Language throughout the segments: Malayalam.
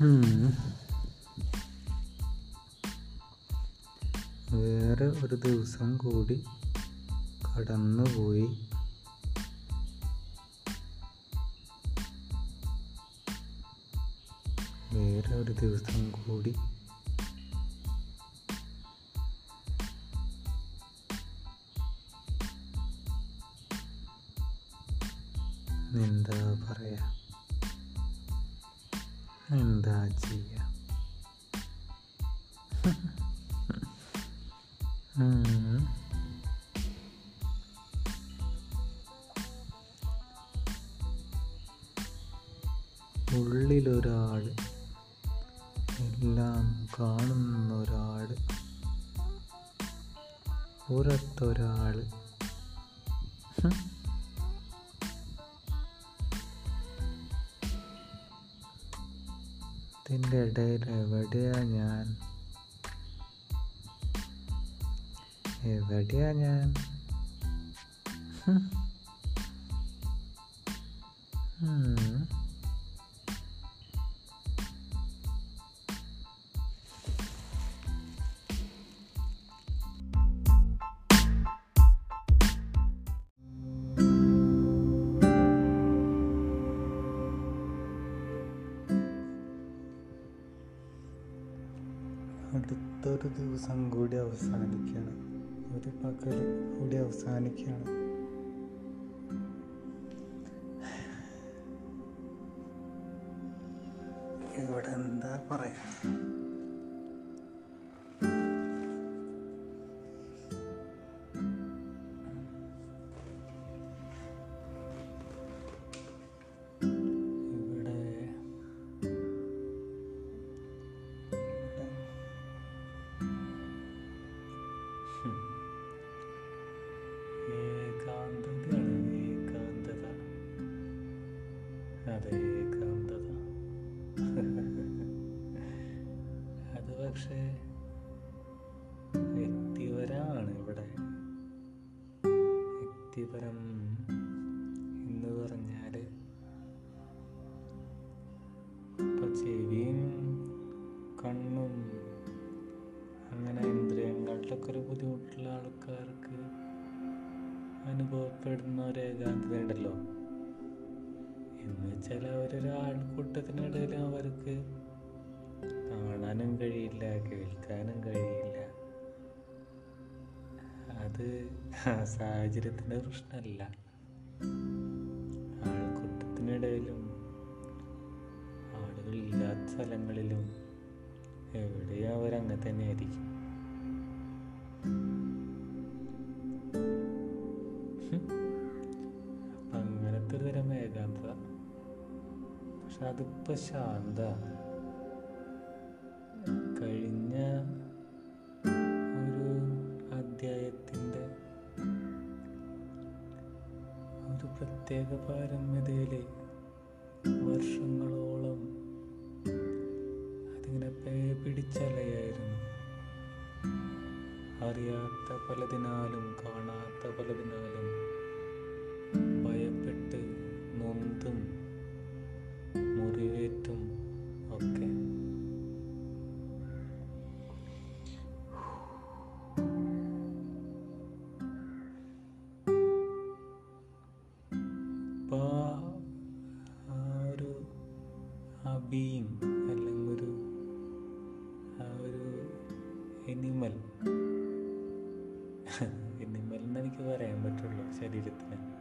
ഉം. വേറെ ഒരു ദിവസം കൂടി കടന്നുപോയി വേറെ ഒരു ദിവസം കൂടി ഉള്ളിലൊരാൾ എല്ലാം കാണുന്ന ഒരാൾ പുറത്തൊരാൾ. ഇതിന്റെ ഇടയിൽ എവിടെയാ ഞാൻ? എവിടെയാ ഞാൻ? അടുത്തൊരു ദിവസം കൂടി അവസാനിക്കുകയാണ്. ഒരു പകൽ കൂടി അവസാനിക്കുകയാണ്. ഇവിടെ എന്താ പറയാ? പക്ഷേ വ്യക്തിപരമാണ് ഇവിടെ. വ്യക്തിപരം സാഹചര്യത്തിന്റെ പ്രശ്നമല്ല. ആൾക്കൂട്ടത്തിനിടയിലും ആളുകളില്ലാത്ത സ്ഥലങ്ങളിലും എവിടെയും അവരങ്ങനെ തന്നെ ആയിരിക്കും? ഹും. അങ്ങനത്തെ ഒരു തരം ഏകാന്തത. പക്ഷെ അതിപ്പോ ശാന്ത. പാരമ്യതയിൽ വർഷങ്ങളോളം അതിങ്ങനെ പേ പിടിച്ചലയായിരുന്നു. അറിയാത്ത പലതിനാലും കാണാത്ത പലതിനാലും ഇപ്പൊ ആ ഒരു ആ ബീങ് അല്ലെങ്കിൽ ഒരു ആ ഒരു എനിമൽ എനിമൽ എന്ന് എനിക്ക് പറയാൻ പറ്റുള്ളൂ ശരീരത്തിന്.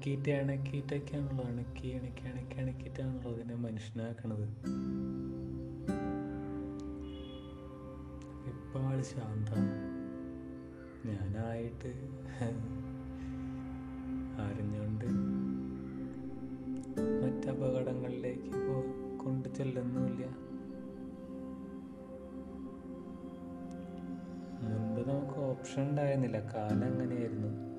ഇണക്കിയിട്ട് ആണല്ലോ അണക്കി അണക്കി അണക്കി അണക്കിയിട്ടാണല്ലോ അതിനെ മനുഷ്യനാക്കണത്. ഇപ്പൊ ആൾ ശാന്താണ് ഞാനായിട്ട് അറിഞ്ഞുകൊണ്ട് മറ്റപകടങ്ങളിലേക്ക് പോ കൊണ്ട് ചെല്ലുന്നുമില്ല. മുൻപ് നമുക്ക് ഓപ്ഷൻ ഉണ്ടായിരുന്നില്ല. കാലം അങ്ങനെയായിരുന്നു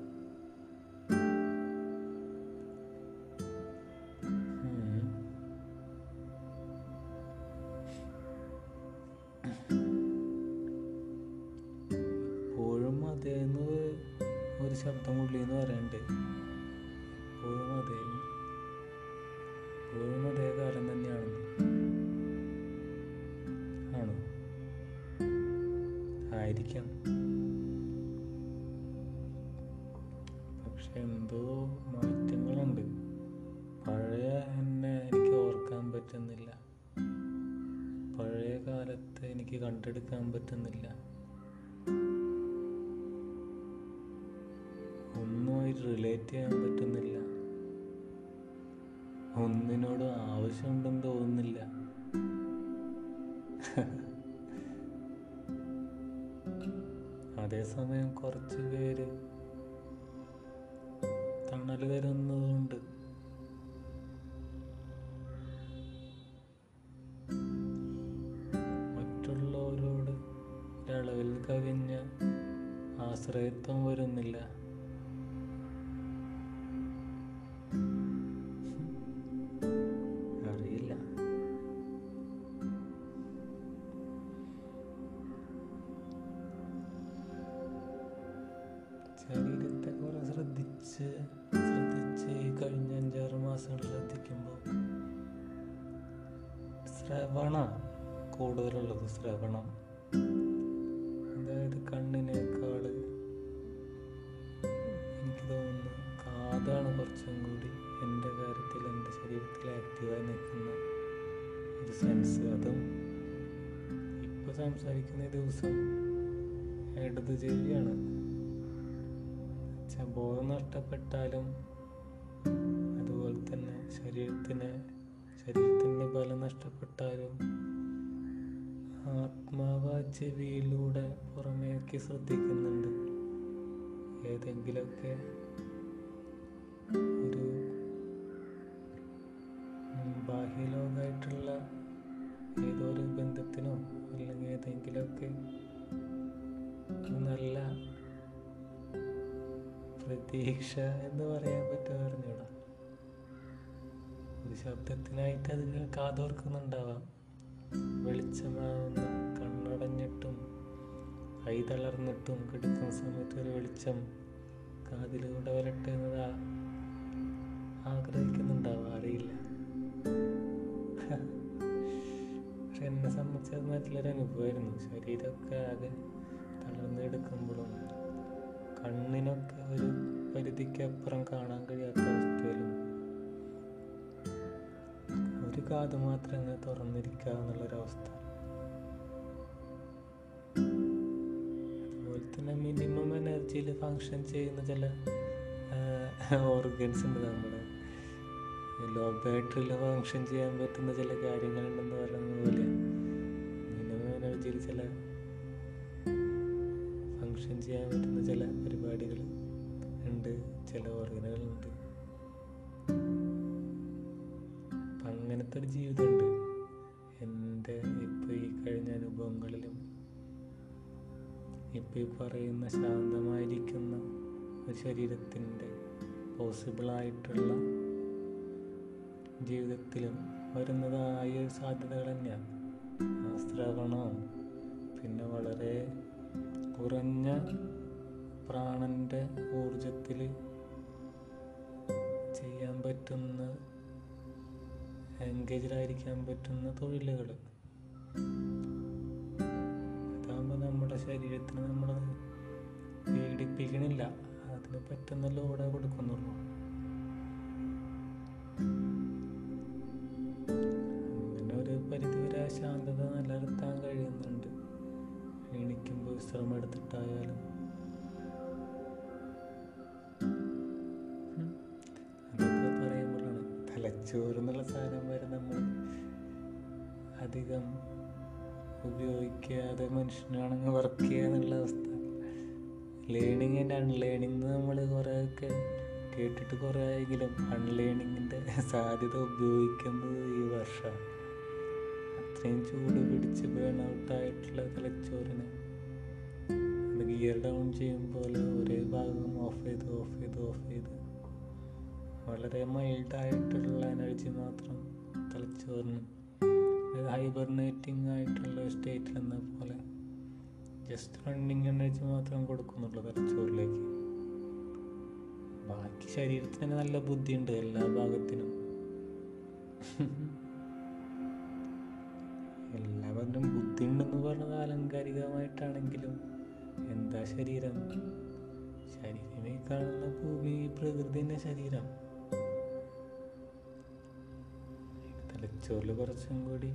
ഒന്നുമായിട്ട് റിലേറ്റ് ചെയ്യാൻ പറ്റുന്നില്ല. ഒന്നിനോട് ആവശ്യമുണ്ടെന്ന് തോന്നുന്നില്ല. അതേസമയം കുറച്ച് പേര് തണൽ വരുന്നതുകൊണ്ട് മറ്റുള്ളവരോട് ഒരളവിൽ കവിഞ്ഞ ആശ്രയത്വം ശ്രവണ കൂടുതലുള്ളത് ശ്രവണം. അതായത് കണ്ണിനേക്കാൾ എനിക്ക് തോന്നുന്നു കാതാണ് കുറച്ചും കൂടി എന്റെ കാര്യത്തിൽ എന്റെ ശരീരത്തിൽ ആക്റ്റീവായി നിൽക്കുന്ന ഒരു സെൻസ് അതും ഇപ്പോൾ സംസാരിക്കുന്ന ദിവസം ഇടത് ചെവിയാണ്. ബോധം നഷ്ടപ്പെട്ടാലും അതുപോലെ തന്നെ ശരീരത്തിന് ശരീരത്തിന്റെ ബലം നഷ്ടപ്പെട്ടാലും ആത്മാവ് പുറമേക്ക് ശ്രദ്ധിക്കുന്നുണ്ട്. ഏതെങ്കിലുമൊക്കെ ഒരു ബാഹ്യലോകമായിട്ടുള്ള ഏതോ ഒരു ബന്ധത്തിനോ അല്ലെങ്കിൽ ഏതെങ്കിലുമൊക്കെ നല്ല പ്രതീക്ഷ എന്ന് പറയാൻ പറ്റുമോ അറിഞ്ഞൂടാ? ഒരു ശബ്ദത്തിനായിട്ട് അത് കാതോർക്കുന്നുണ്ടാവാം. വെളിച്ചമാവുന്ന. കണ്ണടഞ്ഞിട്ടും കൈ തളർന്നിട്ടും കിടക്കുന്ന സമയത്ത് ഒരു വെളിച്ചം കാതിലൂടെ വരട്ടെ എന്നത് ആഗ്രഹിക്കുന്നുണ്ടാവാം. അറിയില്ല. പക്ഷെ എന്നെ സംബന്ധിച്ച് അത് നല്ലൊരു അനുഭവമായിരുന്നു. ശരീരമൊക്കെ ആകെ തളർന്നെടുക്കുമ്പോഴും കണ്ണിനൊക്കെ ഒരു പരിധിക്കപ്പുറം കാണാൻ കഴിയാത്ത അവസ്ഥയിലും കാത് മാത്രം അങ്ങ് തുറന്നിരിക്കുക എന്നുള്ളൊരവസ്ഥ. അതുപോലെ തന്നെ മിനിമം എനർജിയിൽ ഫങ്ഷൻ ചെയ്യുന്ന ചില ഓർഗൻസ് ഉണ്ട് നമ്മുടെ ലോ ബാറ്ററിയിൽ ഫങ്ഷൻ ചെയ്യാൻ പറ്റുന്ന ചില കാര്യങ്ങളുണ്ടെന്ന് പറയുന്ന പോലെ മിനിമം എനർജിയിൽ ചില ഫങ്ഷൻ ചെയ്യാൻ പറ്റുന്ന ചില പരിപാടികൾ ഉണ്ട് ചില ഓർഗനുകളുണ്ട് ഒരു ജീവിതമുണ്ട്. എന്റെ ഇപ്പോൾ ഈ കഴിഞ്ഞ അനുഭവങ്ങളിലും ഇപ്പോൾ ഈ പറയുന്ന ശാന്തമായിരിക്കുന്ന ഒരു ശരീരത്തിന്റെ പോസിബിളായിട്ടുള്ള ജീവിതത്തിലും വരുന്നതായ സാധ്യതകൾ തന്നെയാണ്. ആ ശ്രവണവും പിന്നെ വളരെ കുറഞ്ഞ പ്രാണന്റെ ഊർജത്തിൽ ചെയ്യാൻ പറ്റുന്ന എൻഗേജഡായിരിക്കാൻ പറ്റുന്ന തൊഴിലുകൾ. അതാകുമ്പോൾ നമ്മുടെ ശരീരത്തിന് നമ്മൾ പീഡിപ്പിക്കണില്ല. അതിന് പറ്റുന്ന ലോഡേ കൊടുക്കുന്നുള്ളൂ. മനുഷ്യനാണെങ്കിൽ വർക്ക് ചെയ്യാന്നുള്ള അവസ്ഥ. ലേണിംഗ് ആൻഡ് അൺലേണിംഗ് നമ്മൾ കുറേയൊക്കെ കേട്ടിട്ട് കുറേ ആയെങ്കിലും അൺലേണിങ്ങിന്റെ സാധ്യത ഉപയോഗിക്കുന്നത് ഈ വർഷം. അത്രയും ചൂട് പിടിച്ച് ബേൺ ഔട്ടായിട്ടുള്ള തലച്ചോറിന്. ഗിയർ ഡൗൺ ചെയ്യുമ്പോൾ ഒരേ ഭാഗം ഓഫ് ചെയ്ത് ഓഫ് ചെയ്ത് ഓഫ് ചെയ്ത് വളരെ മൈൽഡായിട്ടുള്ള എനർജി മാത്രം തലച്ചോറിന്. ഹൈബർനേറ്റിംഗ് ആയിട്ടുള്ള സ്റ്റേറ്റിൽ എന്ന പോലെ. ജസ്റ്റ് റണ്ണിങ് എനർജി മാത്രം കൊടുക്കുന്നുള്ളൂ തലച്ചോറിലേക്ക് ബാക്കി ശരീരത്തിന് നല്ല ബുദ്ധിയുണ്ട് എല്ലാ ഭാഗത്തിനും. എല്ലാവരും ബുദ്ധി ഉണ്ടെന്ന് പറഞ്ഞത് ആലങ്കാരികമായിട്ടാണെങ്കിലും എന്താ ശരീരം? ശരീരമേ കാണുന്ന ഭൂമി പ്രകൃതിന്റെ ശരീരം. തലച്ചോറിൽ കുറച്ചും കൂടി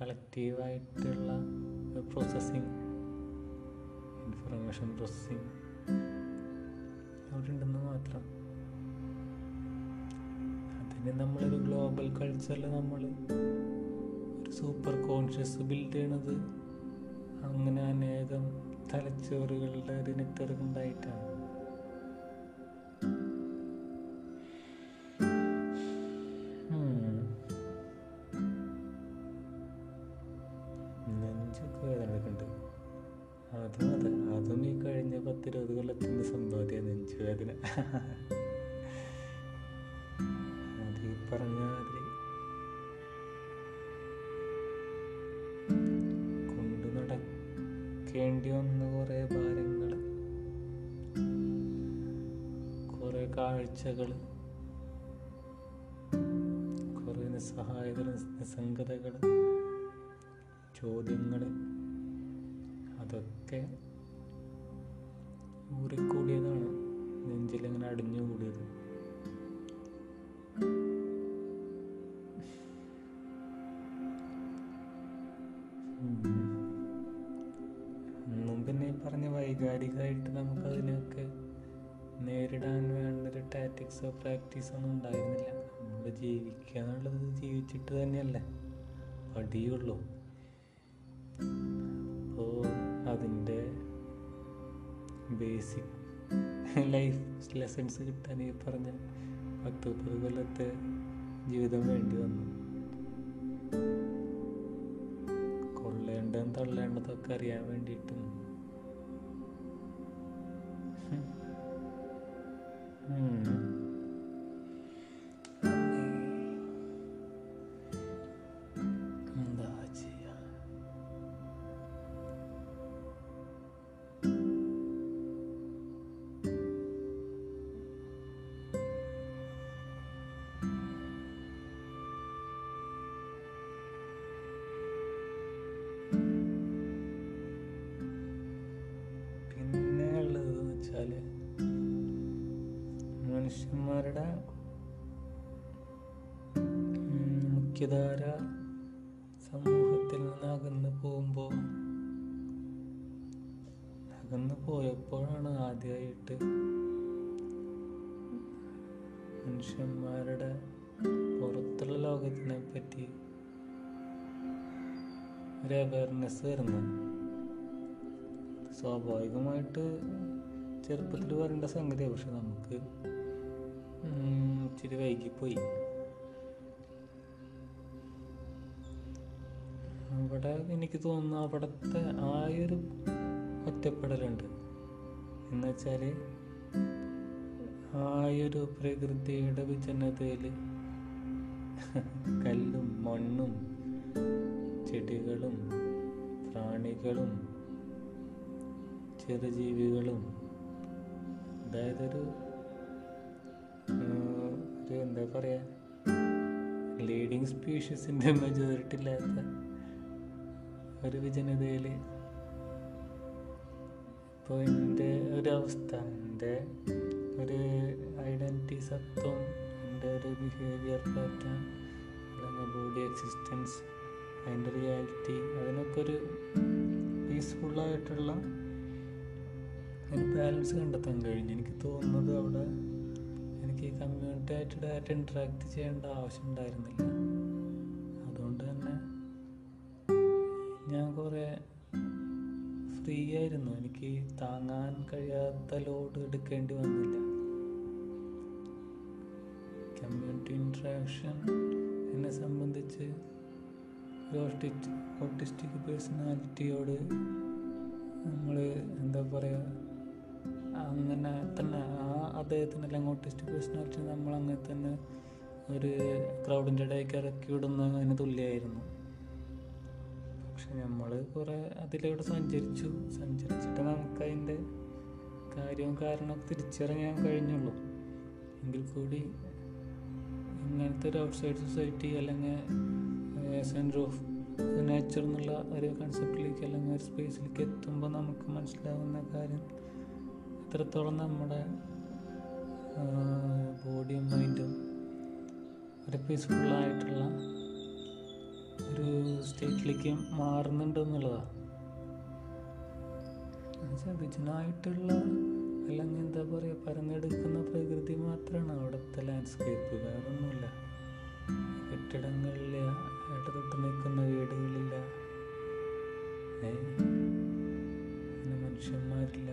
കളക്റ്റീവായിട്ടുള്ള പ്രോസസ്സിങ് ഇൻഫർമേഷൻ പ്രോസസ്സിങ് അവിടെ ഉണ്ടെന്ന് മാത്രം. അതിന് നമ്മളൊരു ഗ്ലോബൽ കൾച്ചറിൽ നമ്മൾ ഒരു സൂപ്പർ കോൺഷ്യസ് ബിൽഡ് ചെയ്യണത്. അങ്ങനെ അനേകം തലച്ചോറുകളുടെ ഒരു നെറ്റ്വർക്ക് ഉണ്ടായിട്ടാണ്. കാഴ്ചകൾ കുറേ നിസ്സഹായത നിസ്സംഗതകൾ ചോദ്യങ്ങൾ അതൊക്കെ ഊറിക്കൂടിയതാണ്. നെഞ്ചിലിങ്ങനെ അടിഞ്ഞുകൂടിയത്. ഈ പറഞ്ഞ വൈകാരികമായിട്ട് നമുക്കതിനൊക്കെ നേരിടാൻ ടാറ്റിക്സോ പ്രാക്ടീസോ ഒന്നും ഉണ്ടായിരുന്നില്ല. നമ്മൾ ജീവിക്കുക എന്നുള്ളത് ജീവിച്ചിട്ട് തന്നെയല്ലേ? അടിയുള്ളൂ അപ്പോൾ അതിന്റെ ബേസിക് ലൈഫ് ലെസൺസ് കിട്ടാൻ ഈ പറഞ്ഞ പത്ത് മുപ്പത് കൊല്ലത്തെ ജീവിതം വേണ്ടി വന്നു. കൊള്ളേണ്ടതും തള്ളേണ്ടതൊക്കെ അറിയാൻ വേണ്ടിയിട്ടും എന്താ മുഖ്യധാര സമൂഹത്തിൽ നിന്ന് അകന്നു പോകുമ്പോൾ അകന്നു പോയപ്പോഴാണ് ആദ്യമായിട്ട് മനുഷ്യന്മാരുടെ പുറത്തുള്ള ലോകത്തിനെ പറ്റി ഒരു അവയർനെസ് വരുന്നത്. സ്വാഭാവികമായിട്ട് ചെറുപ്പത്തിൽ വരേണ്ട സംഗതിയാണ് പക്ഷെ നമുക്ക് ഇച്ചിരി വൈകിപ്പോയി. അവിടെ എനിക്ക് തോന്നുന്നു അവിടുത്തെ ആ ഒരു ഒറ്റപ്പെടലുണ്ട്. എന്നുവെച്ചാൽ ആ ഒരു പ്രകൃതിയുടെ വിജനതയിൽ കല്ലും മണ്ണും ചെടികളും പ്രാണികളും ചെറുജീവികളും അതായത് ഒരു എന്താ പറയാ ലീഡിങ് സ്പീഷീസിന്റെ മെജോറിറ്റി ഇല്ലാത്ത ഒരു ജനതയിൽ ഇപ്പോൾ എന്റെ ഒരവസ്ഥ എന്റെ ഒരു ഐഡന്റിറ്റി സത്വം എന്റെ ഒരു ബിഹേവിയർ പാറ്റേൺ അല്ലെങ്കിൽ ബോഡി എക്സിസ്റ്റൻസ് അതിന്റെ റിയാലിറ്റി അതിനൊക്കെ ഒരു പീസ്ഫുള്ളായിട്ടുള്ള ഒരു ബാലൻസ് കണ്ടെത്താൻ കഴിഞ്ഞു. എനിക്ക് തോന്നുന്നത് അവിടെ എനിക്ക് ഈ കമ്മ്യൂണിറ്റി ആയിട്ട് ഡയറക്റ്റ് ഇൻട്രാക്ട് ചെയ്യേണ്ട ആവശ്യം ഉണ്ടായിരുന്നില്ല. താങ്ങാൻ കഴിയാത്ത ലോഡ് എടുക്കേണ്ടി വന്നില്ല. കമ്മ്യൂണിറ്റി ഇൻട്രാക്ഷൻ എന്നെ സംബന്ധിച്ച് ഓട്ടിസ്റ്റിക് പേഴ്സണാലിറ്റിയോട് നമ്മൾ എന്താ പറയുക അങ്ങനെ തന്നെ ആ അദ്ദേഹത്തിന് അല്ലെങ്കിൽ ഓട്ടിസ്റ്റിക് പേഴ്സണാലിറ്റി നമ്മൾ അങ്ങനെ തന്നെ ഒരു ക്രൗഡിന്റെ ഇടയ്ക്ക് ഇറക്കി വിടുന്നതിന് തുല്യമായിരുന്നു പക്ഷെ നമ്മൾ കുറേ അതിലൂടെ സഞ്ചരിച്ചു. സഞ്ചരിച്ചിട്ട് നമുക്ക് അതിന്റെ കാര്യവും കാരണമൊക്കെ തിരിച്ചറിയാൻ കഴിഞ്ഞുള്ളൂ. എങ്കിൽ കൂടി ഇങ്ങനത്തെ ഒരു ഔട്ട്സൈഡ് സൊസൈറ്റി അല്ലെങ്കിൽ സെന്റർ ഓഫ് നേച്ചർ എന്നുള്ള ഒരു കൺസെപ്റ്റിലേക്ക് അല്ലെങ്കിൽ ഒരു സ്പേസിലേക്ക് എത്തുമ്പോൾ നമുക്ക് മനസ്സിലാവുന്ന കാര്യം എത്രത്തോളം നമ്മുടെ ബോഡിയും മൈൻഡും ഒരു പീസ്ഫുള്ളായിട്ടുള്ള ഒരു സ്റ്റേറ്റിലേക്ക് മാറുന്നുണ്ട് എന്നുള്ളതാണ് ഇതിനായിട്ടുള്ള അല്ലെങ്കിൽ എന്താ പറയുക പരന്നെടുക്കുന്ന പ്രകൃതി മാത്രമാണ് അവിടുത്തെ ലാൻഡ്സ്കേപ്പ് വേറൊന്നുമില്ല കെട്ടിടങ്ങളില്ല ഇടതൊട്ട് നിൽക്കുന്ന വീടുകളില്ല. പിന്നെ മനുഷ്യന്മാരില്ല.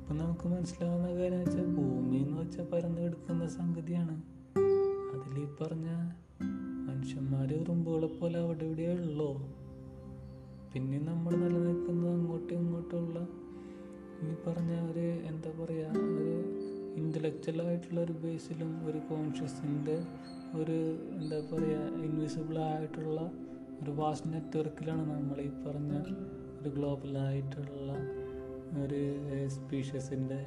അപ്പം നമുക്ക് മനസ്സിലാവുന്ന കാര്യം വെച്ചാൽ ഭൂമി എന്ന് വെച്ചാൽ പരന്നു സംഗതിയാണ്. അതിൽ ഈ പറഞ്ഞ മനുഷ്യന്മാരെ ഉറുമ്പുകളെ പോലെ അവിടെ ഇവിടെ ഉള്ളോ. പിന്നെ നമ്മൾ നിലനിൽക്കുന്നത് അങ്ങോട്ടും ഇങ്ങോട്ടുമുള്ള ഈ പറഞ്ഞ ഒരു എന്താ പറയുക ഒരു ഇന്റലക്ച്വൽ ആയിട്ടുള്ള ഒരു ബേസിലും ഒരു കോൺഷ്യസിന്റെ ഒരു എന്താ പറയുക ഇൻവിസിബിൾ ആയിട്ടുള്ള ഒരു വാസ്റ്റ് നെറ്റ്വർക്കിലാണ് നമ്മൾ ഈ പറഞ്ഞ ഒരു ഗ്ലോബലായിട്ടുള്ള ഒരു സ്പീഷ്യസിന്റെ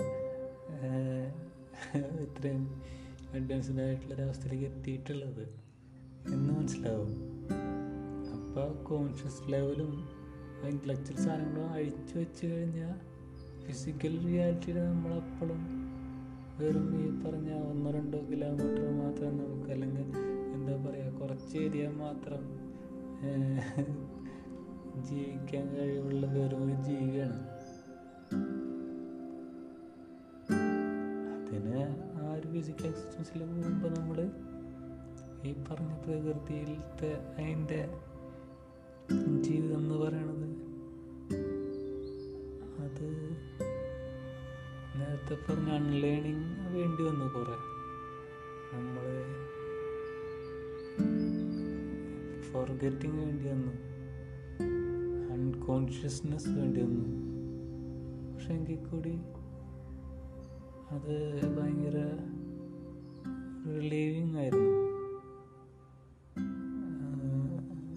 ഇത്രയും അഡ്വാൻസ്ഡ് ആയിട്ടുള്ള ഒരു അവസ്ഥയിലേക്ക് എത്തിയിട്ടുള്ളത് എന്ന് മനസ്സിലാവും. അപ്പോൾ കോൺഷ്യസ് ലെവലും ഇന്റലക്ച്വൽ സാധനങ്ങളും അഴിച്ചു വെച്ച് കഴിഞ്ഞാൽ ഫിസിക്കൽ റിയാലിറ്റിയിൽ നമ്മളെപ്പോഴും വെറും ഈ പറഞ്ഞ ഒന്നോ രണ്ടോ കിലോമീറ്റർ മാത്രം നമുക്ക് അല്ലെങ്കിൽ എന്താ പറയുക കുറച്ച് ഏരിയ മാത്രം ജീവിക്കാൻ കഴിവുള്ള വെറും ഒരു ജീവിയാണ്. അതിന് ആ ഒരു ഫിസിക്കൽ എക്സിസ്റ്റൻസിൽ പോകുമ്പോൾ നമ്മൾ ഈ പറഞ്ഞ പ്രകൃതിയിലത്തെ അതിന്റെ ജീവിതം എന്ന് പറയണത് നേരത്തെ പറഞ്ഞ അൺലേണിങ് വേണ്ടി വന്നു കുറേ. നമ്മൾ ഫോർഗറ്റിങ് വേണ്ടി വന്നു. അൺകോൺഷ്യസ്നെസ് വേണ്ടി വന്നു. പക്ഷെ എങ്കിൽ കൂടി അത് ഭയങ്കര റിലീവിങ് ആയിരുന്നു.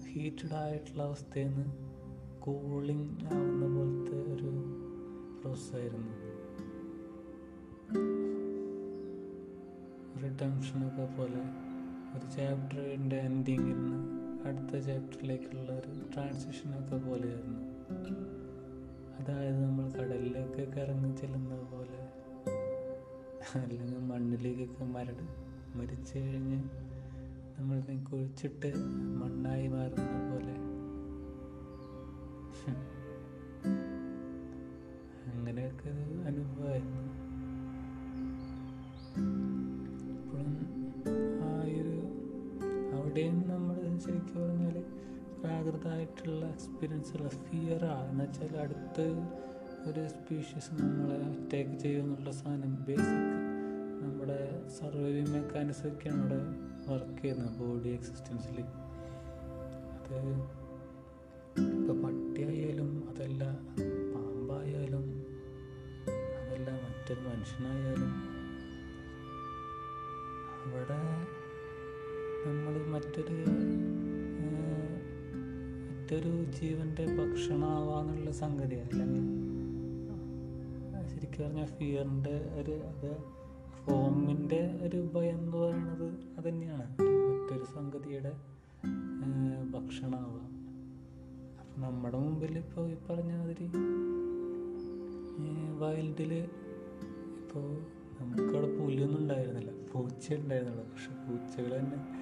ഹീറ്റഡ് ആയിട്ടുള്ള അവസ്ഥയിൽ നിന്ന് കൂളിംഗ് ആവുന്ന പോലത്തെ ഒരു പ്രോസസ്സായിരുന്നു റിഡംഷനൊക്കെ പോലെ ഒരു ചാപ്റ്ററിന്റെ എൻഡിങ്ങിൽ നിന്ന് അടുത്ത ചാപ്റ്ററിലേക്കുള്ള ഒരു ട്രാൻസിഷനൊക്കെ പോലെയായിരുന്നു. അതായത് നമ്മൾ കടലിലൊക്കെ ഇറങ്ങി ചെല്ലുന്നത് പോലെ. അല്ലെങ്കിൽ മണ്ണിലേക്കൊക്കെ മരട് മരിച്ചു കഴിഞ്ഞ് നമ്മൾ കുഴിച്ചിട്ട് മണ്ണായി മാറുന്ന പോലെ. അങ്ങനെയൊക്കെ ഒരു അനുഭവമായിരുന്നു. അവിടെയും നമ്മൾ ശരിക്കും പറഞ്ഞാൽ പ്രാകൃതമായിട്ടുള്ള എക്സ്പീരിയൻസുള്ള ഫിയറാ എന്ന് വെച്ചാൽ അടുത്ത് ഒരു സ്പീഷീസ് നമ്മളെ അറ്റാക്ക് ചെയ്യുമെന്നുള്ള സാധനം ബേസിക് നമ്മുടെ സർവൈവിങ് മെക്കാനിസം നമ്മുടെ അവിടെ വർക്ക് ചെയ്യുന്നത് ബോഡി എക്സിസ്റ്റൻസിൽ അത് ഇപ്പോൾ പട്ടിയായാലും അതല്ല പാമ്പായാലും അതല്ല മറ്റൊരു മനുഷ്യനായാലും അവിടെ നമ്മൾ മറ്റൊരു മറ്റൊരു ജീവന്റെ ഭക്ഷണമാവാന്നുള്ള സംഗതി അല്ലെങ്കിൽ ശരിക്കും പറഞ്ഞാൽ ഫിയറിന്റെ ഒരു അത് ഫോമിന്റെ ഒരു ഭയം എന്ന് പറയുന്നത് അത് തന്നെയാണ് മറ്റൊരു സംഗതിയുടെ ഭക്ഷണമാവാം. അപ്പം നമ്മുടെ മുമ്പിൽ ഇപ്പോൾ ഈ പറഞ്ഞ മാതിരി വൈൽഡിൽ ഇപ്പോൾ നമുക്കവിടെ പുലിയൊന്നും ഉണ്ടായിരുന്നില്ല. പൂച്ച ഉണ്ടായിരുന്നുള്ളൂ. പക്ഷെ പൂച്ചകൾ തന്നെ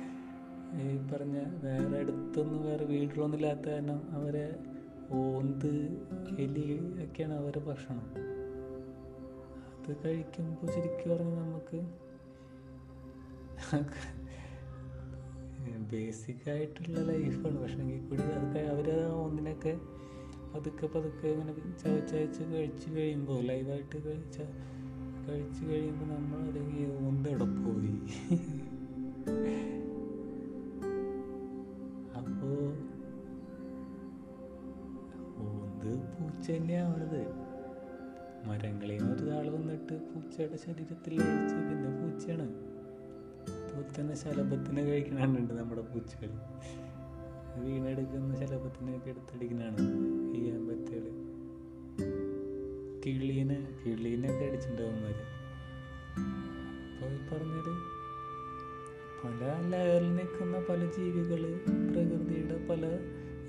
ഈ പറഞ്ഞ വേറെ അടുത്തൊന്നും വേറെ വീട്ടിലൊന്നും ഇല്ലാത്ത കാരണം അവരെ ഓന്ത് എലി ഒക്കെയാണ് അവരെ ഭക്ഷണം. അത് കഴിക്കുമ്പോൾ ശരിക്കും പറഞ്ഞാൽ നമുക്ക് ബേസിക് ആയിട്ടുള്ള ലൈഫാണ് പക്ഷെ എങ്കിൽ കൂടി അതൊക്കെ അവർ ഒന്നിനൊക്കെ പതുക്കെ പതുക്കെ ഇങ്ങനെ ചവച്ചയച്ച് കഴിച്ച് കഴിയുമ്പോൾ ലൈവായിട്ട് കഴിച്ച കഴിച്ച് കഴിയുമ്പോൾ നമ്മൾ അല്ലെങ്കിൽ ഒന്നെവിടെ പൂച്ച തന്നെയാവണത് മരങ്ങളിൽ നിന്ന് ഒരാൾ വന്നിട്ട് പൂച്ചയുടെ ശരീരത്തിൽ ലയിച്ച് പിന്നെ പൂച്ചയാണ്. തന്നെ ശലഭത്തിനെ കഴിക്കണുണ്ട് നമ്മുടെ പൂച്ചകൾ വീണെടുക്കുന്ന ശലഭത്തിനൊക്കെ എടുത്തടിക്കണാണ് ഈ ആമ്പറ്റുകൾ കിളീനെ കിളീനൊക്കെ അടിച്ചിട്ടുണ്ടാവും അപ്പോൾ ഈ പറഞ്ഞൊരു പല ലെയറിൽ നിൽക്കുന്ന പല ജീവികൾ പ്രകൃതിയുടെ പല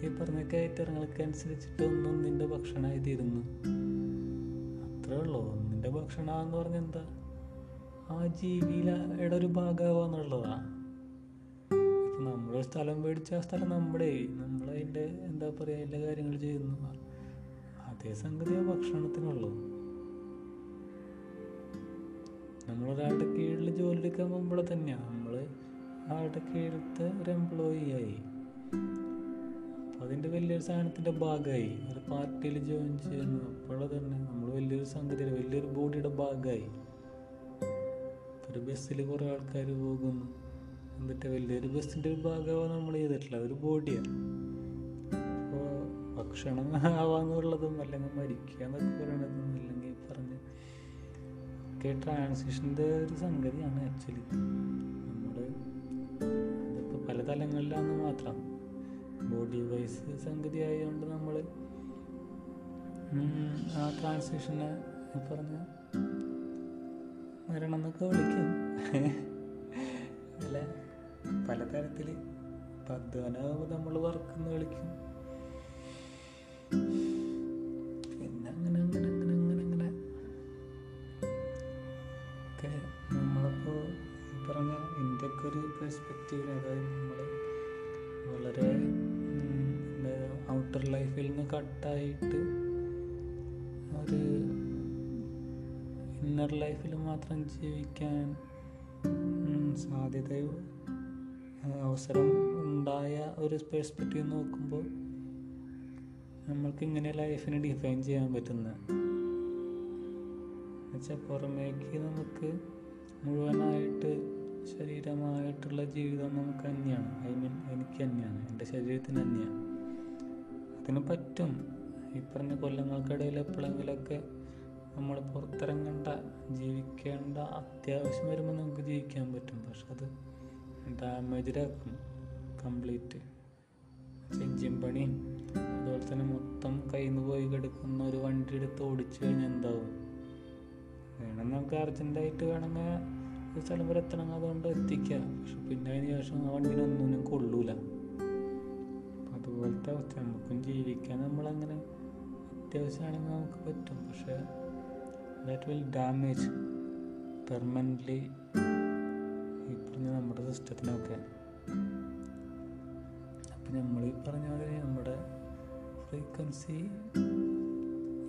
ഈ പറഞ്ഞ കയറ്ററങ്ങൾക്ക് അനുസരിച്ചിട്ട് ഒന്നൊന്നിന്റെ ഭക്ഷണമായി തീരുന്നു. അത്രേ ഉള്ളൂ. ഒന്നിന്റെ ഭക്ഷണമെന്ന് പറഞ്ഞാൽ എന്താ? ആ ജീവിയുടെ ഒരു ഭാഗമാവാന്നുള്ളതാ ഇപ്പം നമ്മളൊരു സ്ഥലം മേടിച്ച ആ സ്ഥലം നമ്മുടെ നമ്മളതിന്റെ എന്താ പറയുക എല്ലാ കാര്യങ്ങൾ ചെയ്യുന്നു. അതേ സംഗതി ആ ഭക്ഷണത്തിനുള്ളൂ. നമ്മളൊരാളുടെ കീഴിൽ ജോലി എടുക്കാൻ പോകുമ്പോൾ തന്നെയാണ് നമ്മൾ ആളുടെ കീഴിലത്തെ ഒരു എംപ്ലോയി ആയി. അതിന്റെ വലിയൊരു സാധനത്തിന്റെ ഭാഗമായി ഒരു പാർട്ടിയിൽ ജോയിൻ ചെയ്യുന്നു. അപ്പോൾ തന്നെ നമ്മൾ വലിയൊരു സംഗതി വലിയൊരു ബോഡിയുടെ ഭാഗമായി ഒരു ബസ്സിൽ കുറേ ആൾക്കാർ പോകുന്നു എന്നിട്ട് വലിയൊരു ബസ്സിന്റെ ഒരു ഭാഗമാണ് നമ്മൾ ചെയ്തിട്ടില്ല. അതൊരു ബോഡിയാണ് അപ്പോൾ ഭക്ഷണം ആവാന്നുള്ളതും അല്ലെങ്കിൽ മരിക്കുക എന്നൊക്കെ പറയണതും അല്ലെങ്കിൽ പറഞ്ഞ് ഒക്കെ ട്രാൻസിഷന്റെ ഒരു സംഗതിയാണ് ആക്ച്വലി നമ്മൾ അതിപ്പോൾ പല തലങ്ങളിലാണെന്ന് മാത്രം. ബോഡി വൈസ് സംഗതി ആയതുകൊണ്ട് നമ്മൾ ആ ട്രാൻസ്ലേഷനെ പറഞ്ഞ മരണം എന്നൊക്കെ വിളിക്കും. അല്ല? പലതരത്തിൽ പദ്ധനാവ് നമ്മൾ വർക്കെന്ന് വിളിക്കും. പിന്നെ അങ്ങനെ അങ്ങനെ അങ്ങനെ അങ്ങനെ അങ്ങനെ. ഒക്കെ നമ്മളിപ്പോൾ പറഞ്ഞ ഇന്ത്യയ്ക്ക് ഒരു പെർസ്പെക്റ്റീവ് അതായത് നമ്മൾ വളരെ ഔട്ടർ ലൈഫിൽ നിന്ന് കട്ടായിട്ട് ഒരു ഇന്നർ ലൈഫിൽ മാത്രം ജീവിക്കാൻ സാധ്യതയോ അവസരം ഉണ്ടായ ഒരു പെർസ്പെക്റ്റീവ് നോക്കുമ്പോൾ നമ്മൾക്ക് ഇങ്ങനെ ലൈഫിനെ ഡിഫൈൻ ചെയ്യാൻ പറ്റുന്ന. എന്നുവെച്ചാൽ പുറമേക്ക് നമുക്ക് മുഴുവനായിട്ട് ശരീരമായിട്ടുള്ള ജീവിതം നമുക്ക് തന്നെയാണ്. ഐ മീൻ എനിക്ക് തന്നെയാണ്. എന്റെ ശരീരത്തിന് തന്നെയാണ്. അതിന് പറ്റും. ഈ പറഞ്ഞ കൊല്ലങ്ങൾക്കിടയിൽ എപ്പോഴെങ്കിലൊക്കെ നമ്മൾ പുറത്തിറങ്ങേണ്ട ജീവിക്കേണ്ട അത്യാവശ്യം വരുമ്പോൾ നമുക്ക് ജീവിക്കാൻ പറ്റും. പക്ഷെ അത് ഡാമേജ്ഡാക്കും കംപ്ലീറ്റ് എഞ്ചിൻ പണി അതുപോലെ തന്നെ മൊത്തം കയ്യിൽ നിന്ന് പോയി കിടക്കുന്ന ഒരു വണ്ടി എടുത്ത് ഓടിച്ചു കഴിഞ്ഞാൽ എന്താവും? വേണം നമുക്ക് അർജന്റായിട്ട് വേണമെങ്കിൽ ഒരു സ്ഥലം വരെ എത്തണമെങ്കിൽ അതുകൊണ്ട് എത്തിക്കാം. പക്ഷെ പിന്നെ അതിന് ശേഷം ആ വണ്ടിനൊന്നും കൊള്ളൂല. അതുപോലത്തെ അവസ്ഥ നമുക്കും ജീവിക്കാൻ നമ്മളങ്ങനെ അത്യാവശ്യമാണെങ്കിൽ നമുക്ക് പറ്റും. പക്ഷെ ദാറ്റ് വിൽ ഡാമേജ് പെർമനന്റ്ലി ഈ പറഞ്ഞ നമ്മുടെ സിസ്റ്റത്തിനൊക്കെ. അപ്പം നമ്മൾ ഈ പറഞ്ഞ പോലെ നമ്മുടെ ഫ്രീക്വൻസി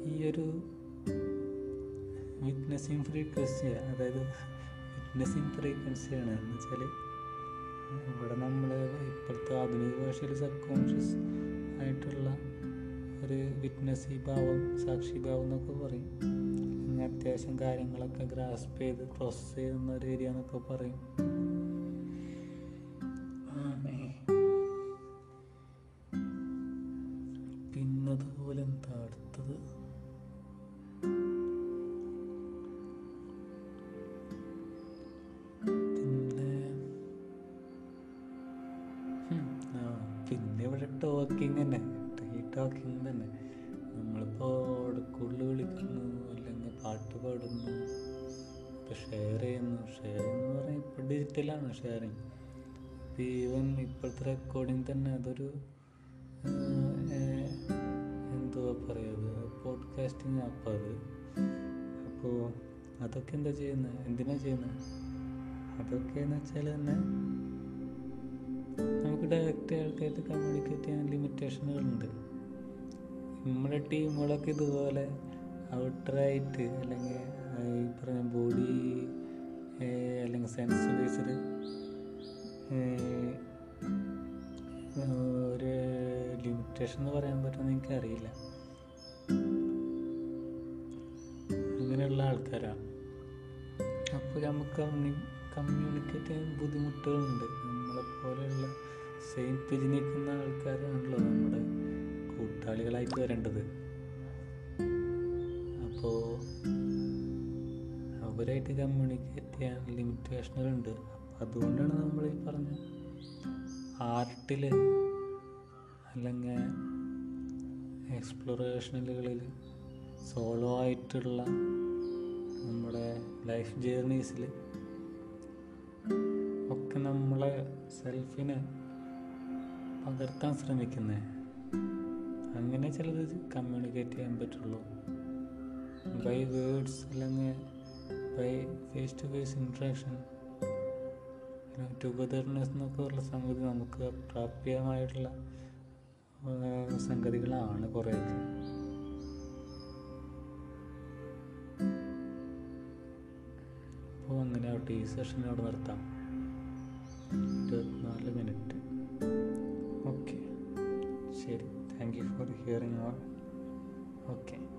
ഈ ഒരു വിറ്റ്നസിങ് ഫ്രീക്വൻസിയാണ് അതായത് വിറ്റ്നസിങ് ഫ്രീക്വൻസിയാണ് എന്ന് വെച്ചാൽ ഇവിടെ നമ്മൾ ഇപ്പോഴത്തെ ആധുനിക ഭാഷയിൽ സബ് കോൺഷ്യസ് ആയിട്ടുള്ള ഒരു വിറ്റ്നസി ഭാവം സാക്ഷിഭാവം എന്നൊക്കെ പറയും. അത്യാവശ്യം കാര്യങ്ങളൊക്കെ ഗ്രാസ്പ് ചെയ്ത് പ്രോസസ്സ് ചെയ്യുന്ന ഒരു ഏരിയ എന്നൊക്കെ പറയും. ടോക്കിംഗ് തന്നെ നമ്മളിപ്പോൾ കൂടുതൽ വിളിക്കുന്നു അല്ലെങ്കിൽ പാട്ട് പാടുന്നു ഷെയർ ചെയ്യുന്നു. ഷെയർ എന്ന് പറഞ്ഞാൽ ഇപ്പോൾ ഡിജിറ്റലാണ് ഷെയറിങ് ഈവൻ ഇപ്പോഴത്തെ റെക്കോർഡിങ് തന്നെ അതൊരു എന്തുവാ പറയുക പോഡ്കാസ്റ്റിംഗ് ആപ്പ് അത്. അപ്പോൾ അതൊക്കെ എന്താ ചെയ്യുന്നത് എന്തിനാ ചെയ്യുന്നത് അതൊക്കെ എന്ന് വെച്ചാൽ തന്നെ നമുക്ക് ഡയറക്റ്റ് ആൾക്കായിട്ട് കമ്മ്യൂണിക്കേറ്റ് ചെയ്യാൻ ലിമിറ്റേഷനുകളുണ്ട് നമ്മുടെ ടീമുകളൊക്കെ ഇതുപോലെ ഔട്ടറായിട്ട് അല്ലെങ്കിൽ ഈ പറഞ്ഞ ബോഡി അല്ലെങ്കിൽ സെൻസ് ബേസ്ഡ് ഒരു ലിമിറ്റേഷൻ എന്ന് പറയാൻ പറ്റുമെന്ന് എനിക്കറിയില്ല. അങ്ങനെയുള്ള ആൾക്കാരാണ് അപ്പോൾ നമുക്ക് കമ്മ്യൂണി കമ്മ്യൂണിക്കേറ്റ് ചെയ്യാൻ ബുദ്ധിമുട്ടുകളുണ്ട്. നമ്മളെപ്പോലെയുള്ള സെയിം പിരിഞ്ഞിരിക്കുന്ന ആൾക്കാരാണല്ലോ നമ്മുടെ കൂട്ടാളികളായിട്ട് വരേണ്ടത്. അപ്പോൾ അവരായിട്ട് കമ്മ്യൂണിക്കേറ്റ് ചെയ്യാൻ ലിമിറ്റേഷനുകളുണ്ട് അതുകൊണ്ടാണ് നമ്മൾ ഈ പറഞ്ഞ ആർട്ടിൽ അല്ലെങ്കിൽ എക്സ്പ്ലോറേഷനുകളിൽ സോളോ ആയിട്ടുള്ള നമ്മുടെ ലൈഫ് ജേർണീസിൽ ഒക്കെ നമ്മളെ സെൽഫിനെ പകർത്താൻ ശ്രമിക്കുന്നത് അങ്ങനെ ചിലത് കമ്മ്യൂണിക്കേറ്റ് ചെയ്യാൻ പറ്റുള്ളൂ. ബൈ വേർഡ്സ് അല്ലെങ്കിൽ by face to face interaction togetherness എന്നൊക്കെ ഉള്ള സംഗതി നമുക്ക് പ്രാപ്യമായിട്ടുള്ള സംഗതികളാണ് കുറേയൊക്കെ. അപ്പോൾ അങ്ങനെ ആവട്ടെ ഈ സെഷൻ നിർത്താം ഇരുപത്തിനാല് മിനിറ്റ് hearing all okay.